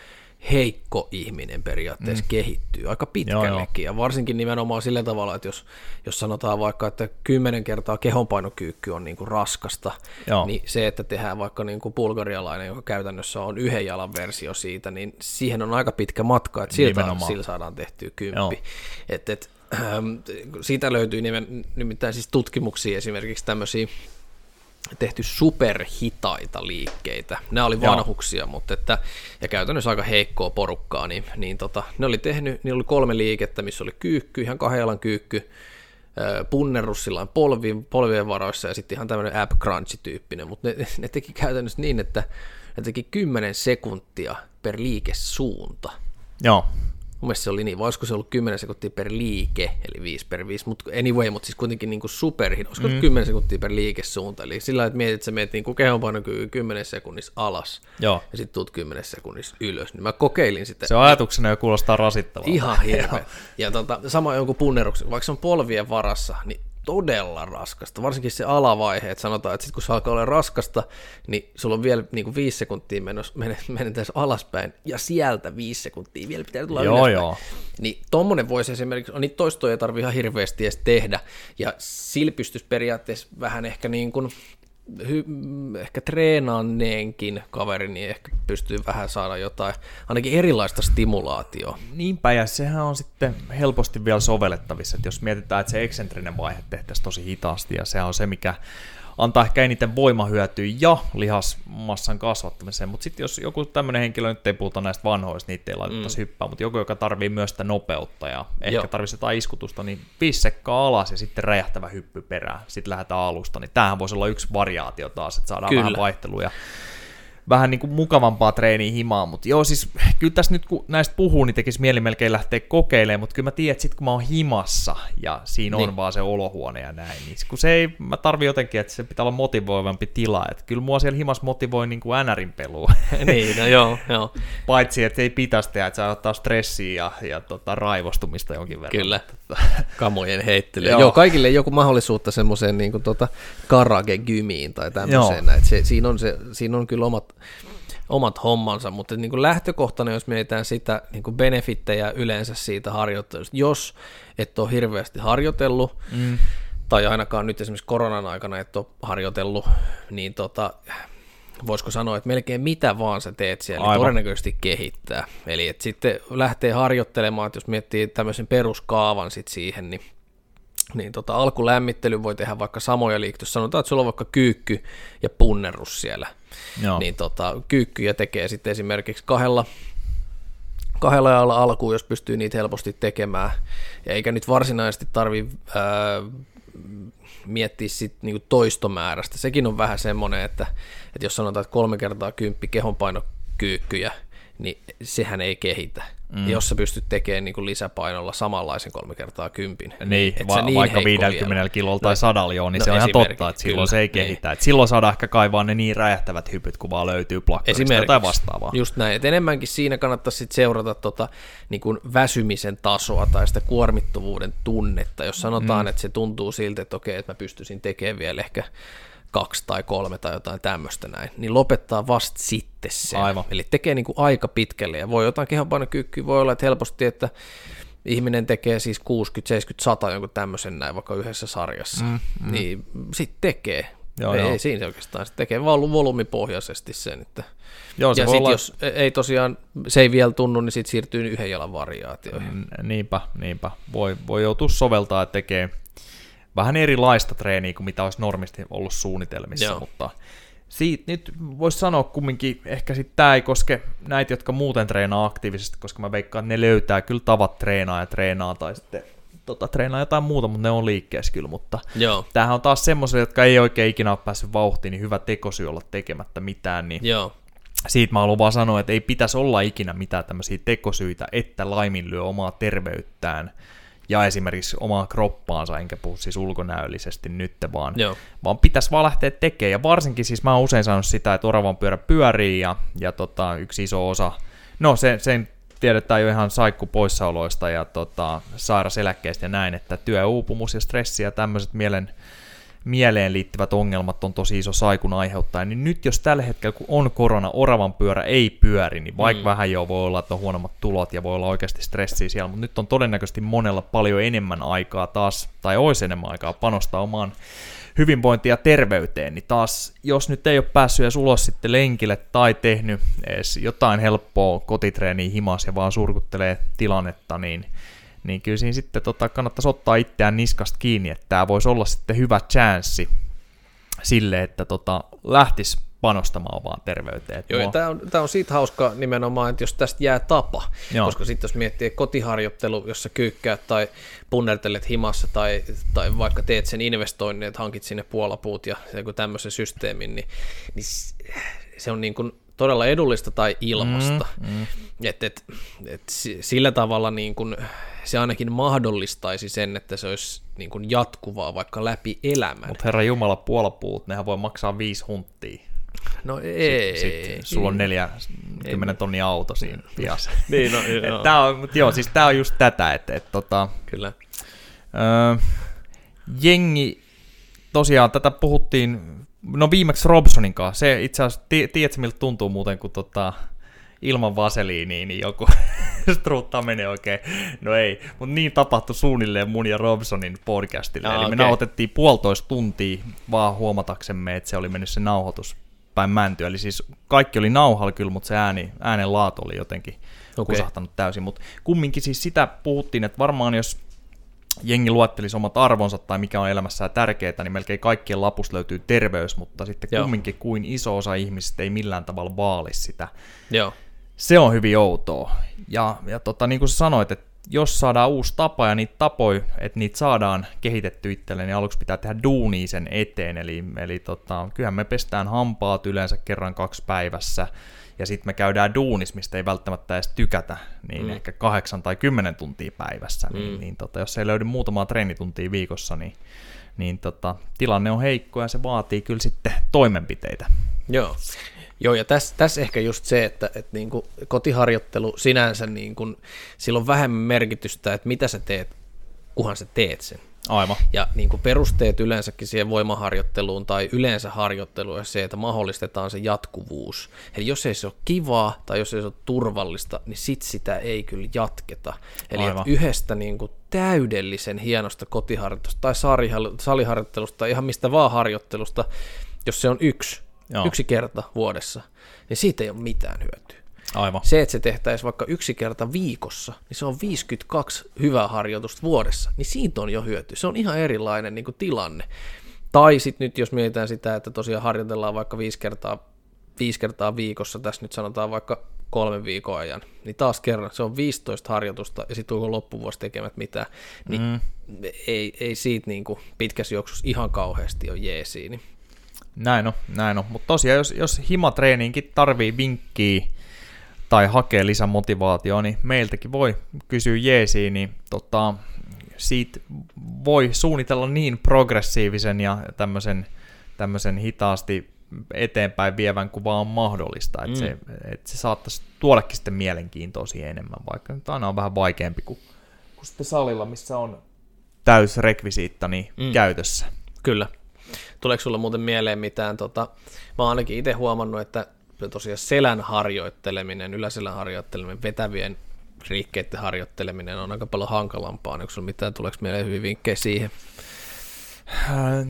heikko ihminen periaatteessa mm. kehittyy aika pitkällekin. Joo, joo. Ja varsinkin nimenomaan sillä tavalla, että jos, jos sanotaan vaikka, että kymmenen kertaa kehonpainokyykky on niin kuin raskasta, joo. niin se, että tehdään vaikka niin kuin bulgarialainen, joka käytännössä on yhden jalan versio siitä, niin siihen on aika pitkä matka, että siltä, sillä saadaan tehtyä kymppi. Et, et, ähm, siitä löytyy nimen, nimittäin siis tutkimuksia esimerkiksi tämmöisiä tehty superhitaita liikkeitä. Ne oli vanhuksia, Joo. mutta että, ja käytännössä aika heikkoa porukkaa, niin, niin tota, ne oli tehnyt, niin oli kolme liikettä, missä oli kyykky, ihan kahden jalan kyykky, punnerus sillä polvien, polvien varoissa ja sitten ihan tämmöinen ab crunch-tyyppinen, mutta ne, ne teki käytännössä niin, että ne teki 10 sekuntia per liikesuunta. Joo. Mun mielestä se oli niin, voisiko se ollut 10 sekuntia per liike, eli 5 per 5, mutta anyway, mutta siis kuitenkin niin superhin, olisiko mm. 10 sekuntia per liikesuunta, eli sillä että mietit, että sä meet niin kehonpainokyky 10 sekunnissa alas, Joo. ja sitten tuut 10 sekunnissa ylös, niin mä kokeilin sitä. Se ajatuksena jo kuulostaa rasittavalta. Ihan hirveä. ja tota, sama jonkun punneruksen, vaikka se on polvien varassa, niin todella raskasta, varsinkin se alavaihe, että sanotaan, että sit kun se alkaa olla raskasta, niin sulla on vielä niin kuin viisi sekuntia menetään alaspäin, ja sieltä viisi sekuntia vielä pitää tulla joo, ylöspäin. Joo. Niin tommonen voisi esimerkiksi, on niitä toistoja ei tarvitse ihan hirveästi edes tehdä, ja sillä pystyisi periaatteessa vähän ehkä niin kuin hy, ehkä treenanneenkin kaveri, niin ehkä pystyy vähän saada jotain, ainakin erilaista stimulaatioa. Niinpä, ja sehän on sitten helposti vielä sovellettavissa, että jos mietitään, että se eksentrinen vaihe tehtäisiin tosi hitaasti, ja se on se, mikä antaa ehkä eniten voimahyötyä ja lihasmassan kasvattamiseen, mutta sitten jos joku tämmöinen henkilö, nyt ei puhuta näistä vanhoista, niitä ei laitettaisi mm. hyppää, mutta joku, joka tarvii myös sitä nopeutta ja ehkä tarvitsee jotain iskutusta, niin viisi sekkaa alas ja sitten räjähtävä hyppy perään, sitten lähdetään alusta, niin tämähän voisi olla yksi variaatio taas, että saadaan Kyllä. vähän vaihteluja vähän niin kuin mukavampaa treeniä himaan, mutta joo siis kyllä tässä nyt kun näistä puhuu, niin tekisi mieli melkein lähteä kokeilemaan, mutta kyllä mä tiedän, että sit kun mä oon himassa ja siinä niin. on vaan se olohuone ja näin, niin kun se ei, mä tarvii jotenkin, että se pitää olla motivoivampi tila, että kyllä mua siellä himas motivoi niin kuin pelua. niin, no joo, joo. Paitsi, että ei pitäisi tehdä, että saa ottaa stressiä ja, ja tota, raivostumista jonkin verran. Kyllä, kamojen heittely. joo. joo. kaikille joku mahdollisuutta semmoiseen niin tota, karage-gymiin tai tämmöiseen, että se, siinä, on se, siinä on kyllä omat omat hommansa, mutta niin kuin lähtökohtana, jos mietitään sitä niin kuin benefittejä yleensä siitä harjoittelusta, jos et ole hirveästi harjoitellut, mm. tai ainakaan nyt esimerkiksi koronan aikana et ole harjoitellut, niin tota, voisiko sanoa, että melkein mitä vaan sä teet siellä, niin todennäköisesti kehittää. Eli että sitten lähtee harjoittelemaan, että jos miettii tämmöisen peruskaavan sit siihen, niin niin tota, alkulämmittely voi tehdä vaikka samoja liikkeitä. Sanotaan, että sulla on vaikka kyykky ja punnerus siellä, Joo. niin tota, kyykkyjä tekee sitten esimerkiksi kahdella, kahdella jalalla alkuun, jos pystyy niitä helposti tekemään. Ja eikä nyt varsinaisesti tarvi ää, miettiä sit niinku toistomäärästä. Sekin on vähän semmoinen, että, että jos sanotaan, että kolme kertaa kymppi kehonpainokyykkyjä, niin sehän ei kehitä. Mm. Jos sä pystyt tekemään niin kuin lisäpainolla samanlaisen kolme kertaa kympin. Niin, et va- niin vaikka heikko 50 vielä. kilolla tai No, sadalla joo, niin no se on ihan totta, että silloin kyllä, se ei niin. kehitä. Et silloin saadaan ehkä kaivaa ne niin räjähtävät hypyt, kun vaan löytyy plakkarista tai vastaavaa. Just näin, että enemmänkin siinä kannattaisi sit seurata tota, niin kuin väsymisen tasoa tai sitä kuormittuvuuden tunnetta. Jos sanotaan, mm. että se tuntuu siltä, että okei, että mä pystyisin tekemään vielä ehkä kaksi tai kolme tai jotain tämmöistä näin, niin lopettaa vasta sitten sen. Aivan. Eli tekee niin kuin aika pitkälle ja voi jotain kehonpainokykyä, voi olla, että helposti, että ihminen tekee siis 60, 70, 100 jonkun tämmöisen näin vaikka yhdessä sarjassa, mm, mm. niin sitten tekee. Joo, ei, joo. ei siinä se oikeastaan, se tekee vaan volyymipohjaisesti sen, että Joo, se ja sitten olla, jos ei tosiaan, se ei vielä tunnu, niin sitten siirtyy yhden jalan variaatioihin. Mm, Niinpä, niinpä. Voi, voi joutua soveltaa ja tekee vähän erilaista treeniä kuin mitä olisi normisti ollut suunnitelmissa, Joo. mutta siitä nyt voisi sanoa kumminkin, ehkä sitten tämä ei koske näitä, jotka muuten treenaa aktiivisesti, koska mä veikkaan, että ne löytää kyllä tavat treenaa ja treenaa tai sitten tota, treenaa jotain muuta, mutta ne on liikkeessä kyllä, mutta Joo, tämähän on taas semmoiselle, jotka ei oikein ikinä ole päässyt vauhtiin, niin hyvä tekosyy olla tekemättä mitään, niin joo, siitä mä haluan vaan sanoa, että ei pitäisi olla ikinä mitään tämmöisiä tekosyitä, että laiminlyö omaa terveyttään ja esimerkiksi omaa kroppaansa, enkä puhu siis ulkonäöllisesti nyt, vaan, joo, vaan pitäisi vaan lähteä tekemään. Ja varsinkin siis mä oon usein sanonut sitä, että oravan pyörä pyörii ja, ja tota, yksi iso osa, no se, sen tiedetään jo ihan saikku poissaoloista ja tota, sairaseläkkeistä ja näin, että työuupumus ja stressi ja tämmöiset mielen, mieleen liittyvät ongelmat on tosi iso saikun aiheuttaja, niin nyt jos tällä hetkellä kun on korona, oravan pyörä ei pyöri, niin vaikka mm. vähän jo voi olla, että on huonommat tulot ja voi olla oikeasti stressiä siellä, mutta nyt on todennäköisesti monella paljon enemmän aikaa taas, tai olisi enemmän aikaa panostaa omaan hyvinvointiin ja terveyteen, niin taas jos nyt ei ole päässyt edes ulos sitten lenkille tai tehnyt edes jotain helppoa kotitreeniä himas ja vaan surkuttelee tilannetta, niin niin kyllä siinä sitten tota, kannattaisi ottaa itseään niskasta kiinni, että tämä voisi olla sitten hyvä chanssi sille, että tota, lähtisi panostamaan omaan terveyteen. Joo, mua- tämä on, tää on siitä hauska nimenomaan, että jos tästä jää tapa, Joo. Koska sitten jos miettii kotiharjoittelu, jossa kyykkäät tai punnertelet himassa tai, tai vaikka teet sen investoinnin, että hankit sinne puolapuut ja joku tämmöisen systeemin, niin, niin se on niin kuin todella edullista tai ilmasta. Mm, mm. Et, et, et si- sillä tavalla niin kuin se ainakin mahdollistaisi sen, että se olisi niin kuin jatkuvaa vaikka läpi elämän. Mutta herra Jumala, puolapuut, nehän voi maksaa viisi hunttia. no ei. Sitten sulla on 40 tonnia auto siinä pihassa. Niin, no, joo. Tää on, joo, siis tää on just tätä, että et, tota, Kyllä. Öö, jengi, tosiaan tätä puhuttiin, no viimeksi Robsonin kanssa, se itse asiassa, ti- tiedätkö miltä tuntuu muuten, kun tota, ilman vaseliiniä, niin joku struutta menee oikein, no ei, mutta niin tapahtui suunnilleen mun ja Robsonin podcastille, Aa, eli me okei. nauhoitettiin puolitoista tuntia vaan huomataksemme, että se oli mennyt se nauhoitus päin mäntyä, eli siis kaikki oli nauhalla kyllä, mutta se ääni, äänen laatu oli jotenkin Okei. kusahtanut täysin, mutta kumminkin siis sitä puhuttiin, että varmaan jos jengi luettelisi omat arvonsa tai mikä on elämässään tärkeää, niin melkein kaikkien lapusta löytyy terveys, mutta sitten Joo. kumminkin kuin iso osa ihmisistä ei millään tavalla vaali sitä. Joo. Se on hyvin outoa. Ja, ja tota, niin kuin sä sanoit, että jos saadaan uusi tapa ja niitä tapoja, että niitä saadaan kehitetty itselleen, niin aluksi pitää tehdä duunia sen eteen. Eli, eli tota, kyllähän me pestään hampaat yleensä kerran kaksi päivässä, ja sitten me käydään duunis, mistä ei välttämättä edes tykätä, niin mm. ehkä kahdeksan tai kymmenen tuntia päivässä. Mm. Niin, niin tota, jos ei löydy muutamaa treenituntia viikossa, niin, niin tota, tilanne on heikko ja se vaatii kyllä sitten toimenpiteitä. Joo. Joo, ja tässä täs ehkä just se, että, että niin kuin kotiharjoittelu sinänsä, niin kuin, sillä on vähemmän merkitystä, että mitä sä teet, kunhan sä teet sen. Aivan. Ja niin kuin perusteet yleensäkin siihen voimaharjoitteluun tai yleensä harjoitteluun on se, että mahdollistetaan se jatkuvuus. Eli jos ei se ole kivaa tai jos ei se ole turvallista, niin sit sitä ei kyllä jatketa. Eli yhdestä niin kuin täydellisen hienosta kotiharjoitusta tai saliharjoittelusta tai ihan mistä vaan harjoittelusta, jos se on yksi, Joo. yksi kerta vuodessa, niin siitä ei ole mitään hyötyä. Aivan. Se, että se tehtäisiin vaikka yksi kerta viikossa, niin se on 52 hyvää harjoitusta vuodessa, niin siitä on jo hyöty. Se on ihan erilainen niin kuin tilanne. Tai sitten nyt jos mietitään sitä, että tosiaan harjoitellaan vaikka viisi kertaa, viisi kertaa viikossa, tässä nyt sanotaan vaikka kolmen viikon ajan, niin taas kerran se on 15 harjoitusta ja sitten onko loppuvuosi tekemät mitään, niin mm. ei, ei siitä niin kuin pitkässä juoksussa ihan kauheasti ole jeesiin. Niin. Näin on, näin on. Mutta tosiaan, jos, jos himatreeniinkin tarvii vinkkiä tai hakee lisämotivaatioa, niin meiltäkin voi kysyä jeesiin, niin tota, siitä voi suunnitella niin progressiivisen ja tämmöisen, tämmöisen hitaasti eteenpäin vievän kuin vaan on mahdollista, että, mm. se, että se saattaisi tuollekin sitten mielenkiintoa siihen enemmän, vaikka nyt aina on vähän vaikeampi kuin, kuin sitten salilla, missä on täys rekvisiittani mm. käytössä. Kyllä. Tuleeko sulla muuten mieleen mitään, tota, mä oon ainakin itse huomannut, että tosiaan selän harjoitteleminen, yläselän harjoitteleminen, vetävien riikkeiden harjoitteleminen on aika paljon hankalampaa. Onko sinulla mitään, tuleeko mieleen hyvin vinkkejä siihen?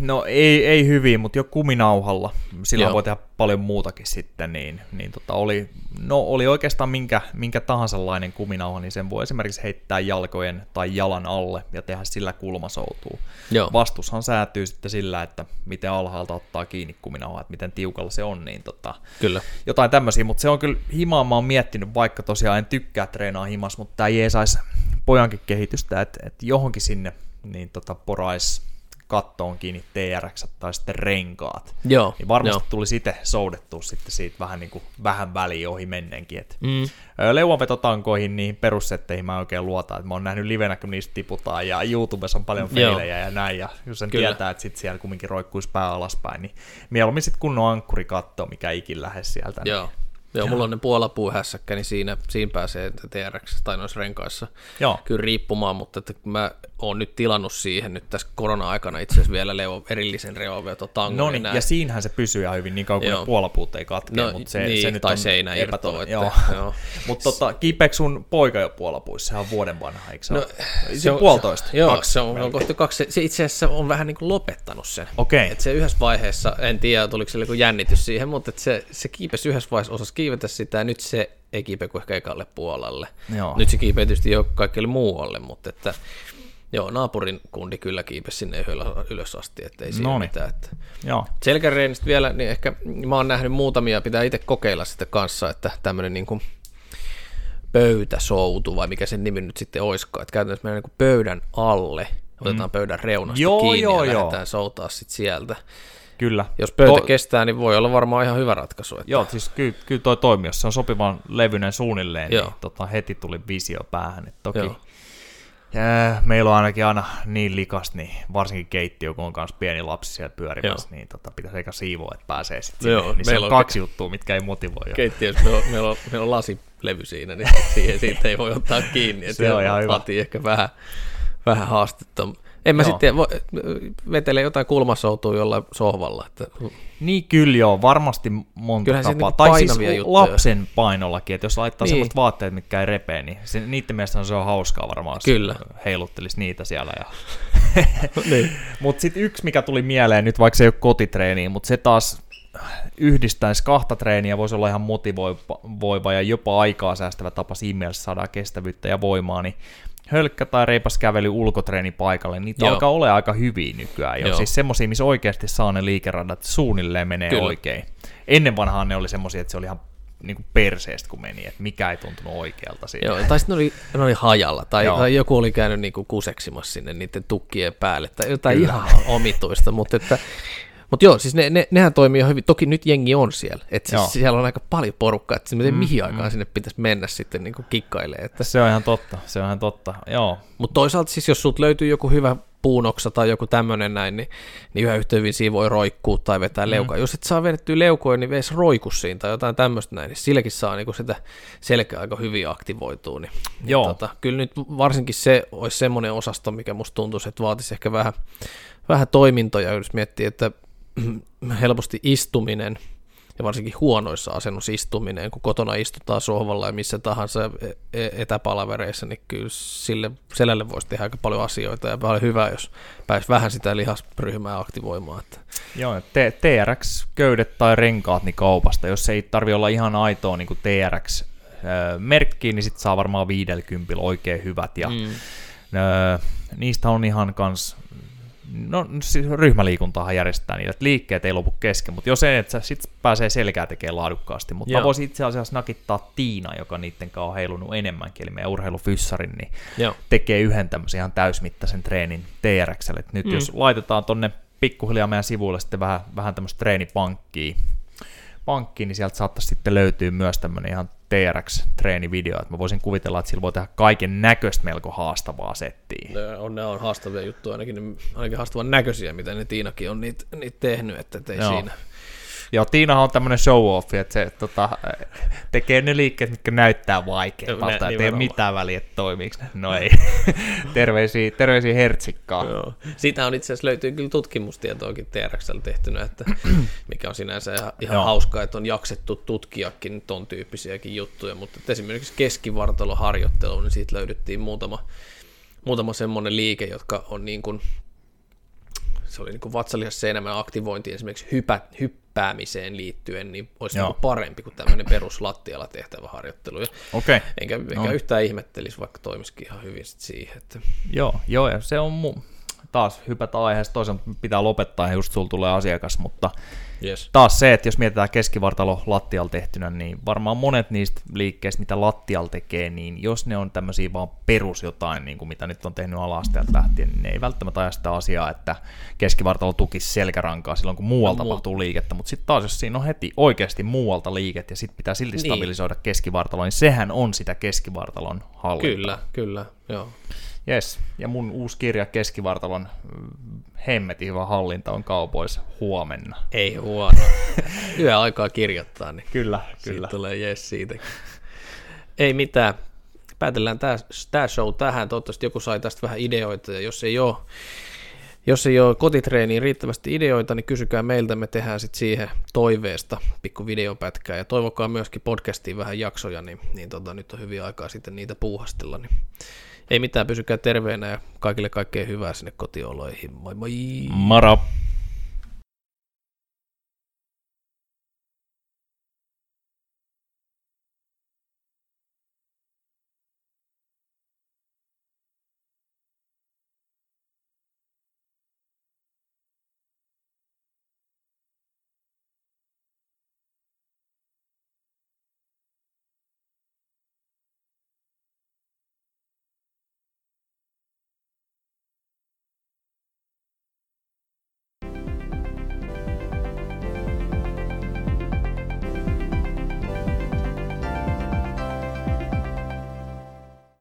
No ei, ei hyvin, mutta jo kuminauhalla. Sillä voi tehdä paljon muutakin sitten. Niin, niin tota oli, no oli oikeastaan minkä, minkä tahansa kuminauha, niin sen voi esimerkiksi heittää jalkojen tai jalan alle ja tehdä sillä kulmasoutuu. Joo. Vastushan säätyy sitten sillä, että miten alhaalta ottaa kiinni kuminauha, että miten tiukalla se on. Niin tota, kyllä. Jotain tämmöisiä, mutta se on kyllä himaa, mä oon miettinyt, vaikka tosiaan en tykkää treenaa himas, mutta tämä jeesaisi pojankin kehitystä, että, että johonkin sinne niin tota, porais kattoon kiinni TRX tai sitten renkaat. Joo, niin varmasti joo. tuli sitten soudettua sitten siitä vähän, niin kuin, vähän väliin ohi mennenkin. Et, mm. Leuanvetotankoihin, niihin perussetteihin mä oikein luotan, että mä oon nähnyt livenä, kun niistä tiputaan, ja YouTubessa on paljon feilejä ja näin, ja jos sen Kyllä. tietää, että sitten siellä kumminkin roikkuisi pää alaspäin, niin mieluummin sitten kunnon ankkuri katto, mikä ikin lähes sieltä. Niin joo. Niin Joo, mulla on ne puolapuuhässäkkä, niin siinä, siinä pääsee TRX tai noissa renkaissa Joo. kyllä riippumaan, mutta että mä oon nyt tilannut siihen nyt tässä korona-aikana itse asiassa vielä leo, erillisen reoveototangon. No niin, ja, ja siinähän se pysyy ihan hyvin niin kauan kuin ne puolapuut ei katkea, no, mutta se, niin, se nyt tai on seinä. Että, joo. joo. mutta tota, kiipeekö sun poika jo puolapuissa? Sehän on vuoden vanha, eikö se no, se, se on puolitoista? Joo, kaksi, se on, on kohta kaksi. Se itse asiassa on vähän niin kuin lopettanut sen. Okei. Okay. se yhdessä vaiheessa, en tiedä tuliko se joku jännitys siihen, mutta se, se kiipesi yhdessä vaiheessa, osasi kiivetä sitä, ja nyt se ei kiipeä kuin ehkä ekalle puolelle. Joo. Nyt se kiipeä tietysti jo kaikille muualle, mutta että Joo, naapurin kundi kyllä kiipesi sinne ylös asti, ettei siinä Noniin. mitään. Että. Joo. Selkäreenistä vielä, niin ehkä mä oon nähnyt muutamia, pitää itse kokeilla sitten kanssa, että tämmöinen niin kuin pöytäsoutu, vai mikä sen nimi nyt sitten oiskaan, että käytännössä mennään niin pöydän alle, otetaan mm. pöydän reunasta joo, kiinni joo, ja joo. lähdetään soutaa sitten sieltä. Kyllä. Jos pöytä to... kestää, niin voi olla varmaan ihan hyvä ratkaisu. Että... Joo, siis kyllä, kyllä toi toimii, jos se on sopivan levyinen suunnilleen, niin Joo. niin tota, heti tuli visio päähän. Että toki Joo. Ja meillä on ainakin aina niin likas, niin varsinkin keittiö, kun on myös pieni lapsi siellä pyörimässä, Joo. niin tota, pitäisi eikä siivoa, että pääsee sitten Joo, Niin se on, on kaksi ke- juttua, mitkä ei motivoi. Keittiössä meillä on, meillä on, meillä on lasilevy siinä, niin siihen siitä ei voi ottaa kiinni. se on ihan hyvä. ehkä vähän, vähän haastetta. En mä joo. sitten vetele jotain kulmasoutua jollain sohvalla. Että... Niin kyllä joo, varmasti monta Kyllähän tapaa. Niinku tai siis juttuja. lapsen painollakin, että jos laittaa niin. semmoiset vaatteet, mitkä ei repee, niin se, niiden mielestä se on hauskaa varmaan, kyllä. heiluttelisi niitä siellä. Ja... niin. Mutta sitten yksi, mikä tuli mieleen, nyt vaikka se ei ole kotitreeniä, mutta se taas yhdistäisi kahta treeniä, voisi olla ihan motivoiva ja jopa aikaa säästävä tapa siinä mielessä saada kestävyyttä ja voimaa, niin hölkkä tai reipas kävely ulkotreenipaikalle, niitä Joo. alkaa olla aika hyviä nykyään jo. Joo. Siis semmoisia, missä oikeasti saa ne liikeradat suunnilleen menee Kyllä. oikein. Ennen vanhaan ne oli semmoisia, että se oli ihan niin kuin perseestä, kun meni, että mikä ei tuntunut oikealta siinä. Joo, tai sitten ne oli, ne oli hajalla, tai, tai joku oli käynyt niin kuin kuseksimassa sinne niiden tukkien päälle, tai jotain Kyllä. ihan omituista, mutta että mutta joo, siis ne, ne, nehän toimii ihan hyvin. Toki nyt jengi on siellä. Että siis siellä on aika paljon porukkaa, että mm, mihin aikaan mm. sinne pitäisi mennä sitten niin kikkailemaan. Että... Se on ihan totta, se on ihan totta, joo. Mutta toisaalta siis jos sulta löytyy joku hyvä puunoksa tai joku tämmöinen näin, niin, niin yhä yhtä hyvin siinä voi roikkuu tai vetää mm. leukaa. Jos et saa vedettyä leukoja, niin veisi roikussiin tai jotain tämmöistä näin, niin silläkin saa niin sitä selkeä aika hyvin aktivoituu. Niin, niin Joo. Niin, tota, kyllä nyt varsinkin se olisi semmoinen osasto, mikä musta tuntuisi, että vaatisi ehkä vähän, vähän toimintoja, jos miettii, että helposti istuminen ja varsinkin huonoissa asennusistuminen, kun kotona istutaan sohvalla ja missä tahansa e- e- etäpalavereissa, niin kyllä sille selälle voisi tehdä aika paljon asioita ja paljon hyvää, jos pääsi vähän sitä lihasryhmää aktivoimaan. Että. Joo, TRX-köydet tai renkaat niin kaupasta, jos ei tarvi olla ihan aitoa niin TRX merkkiin, niin sitten saa varmaan 50 oikein hyvät. Ja, mm. niistä on ihan kans no siis ryhmäliikuntaa järjestetään niitä, että liikkeet ei lopu kesken, mutta jos ei, että sit pääsee selkää tekemään laadukkaasti. Mutta mä voisin itse asiassa nakittaa Tiina, joka niiden kanssa on heilunut enemmänkin, eli meidän urheilufyssarin, niin Joo. tekee yhden tämmöisen ihan täysmittaisen treenin TRXlle. Et nyt mm. jos laitetaan tonne pikkuhiljaa meidän sivuille sitten vähän, vähän tämmöistä treenipankkiin, pankkiin, niin sieltä saattaisi sitten löytyä myös tämmöinen ihan TRX-treenivideo, että mä voisin kuvitella, että sillä voi tehdä kaiken näköistä melko haastavaa settiä. Ne on, ne on haastavia juttuja, ainakin, ainakin haastavan näköisiä, mitä ne Tiinakin on niitä, niitä tehnyt, että ei Joo. siinä Joo, Tiina on tämmöinen show-off, että se tota, tekee ne liikkeet, mitkä näyttää vaikealta, että ei ole mitään väliä, että toimiiko ne. No ei. terveisiä, terveisiä hertsikkaa. Joo. Siitä on itse asiassa löytyy kyllä tutkimustietoakin TRXL tehtynä, että mikä on sinänsä ihan, ihan hauskaa, että on jaksettu tutkiakin ton tyyppisiäkin juttuja, mutta esimerkiksi keskivartaloharjoittelu, niin siitä löydettiin muutama, muutama semmoinen liike, jotka on niin kuin se oli niin vatsalihassa enemmän aktivointi esimerkiksi hypä, hyppäämiseen liittyen, niin olisi niin parempi kuin tämmöinen peruslattialla tehtävä harjoittelu. Okay. Enkä, enkä no. yhtään ihmettelisi, vaikka toimisikin ihan hyvin sit siihen. Että... Joo, joo, ja se on mu- taas hypätä aiheesta toisaalta pitää lopettaa, ja just sulla tulee asiakas, mutta Yes. Taas se, että jos mietitään keskivartalo lattial tehtynä, niin varmaan monet niistä liikkeistä, mitä lattial tekee, niin jos ne on tämmöisiä vaan perus jotain, niin kuin mitä nyt on tehnyt alasteelta lähtien, niin ne ei välttämättä aja sitä asiaa, että keskivartalo tukisi selkärankaa silloin, kun muualta no, tapahtuu liikettä, mutta sitten taas, jos siinä on heti oikeasti muualta liiket ja sitten pitää silti niin. stabilisoida keskivartalo, niin sehän on sitä keskivartalon hallintaa. Kyllä, kyllä, joo. Yes, ja mun uusi kirja Keskivartalon mm, hemmetin hyvä hallinta on kaupoissa huomenna. Ei huono. Yö aikaa kirjoittaa, niin kyllä, kyllä. Siitä tulee jes siitä. Ei mitään. Päätellään tämä show tähän. Toivottavasti joku sai tästä vähän ideoita, ja jos ei ole, jos ei ole kotitreeniin riittävästi ideoita, niin kysykää meiltä, me tehdään sitten siihen toiveesta pikku videopätkää, ja toivokaa myöskin podcastiin vähän jaksoja, niin, niin tota, nyt on hyvin aikaa sitten niitä puuhastella, niin ei mitään, pysykää terveenä ja kaikille kaikkea hyvää sinne kotioloihin. Moi moi! Mara!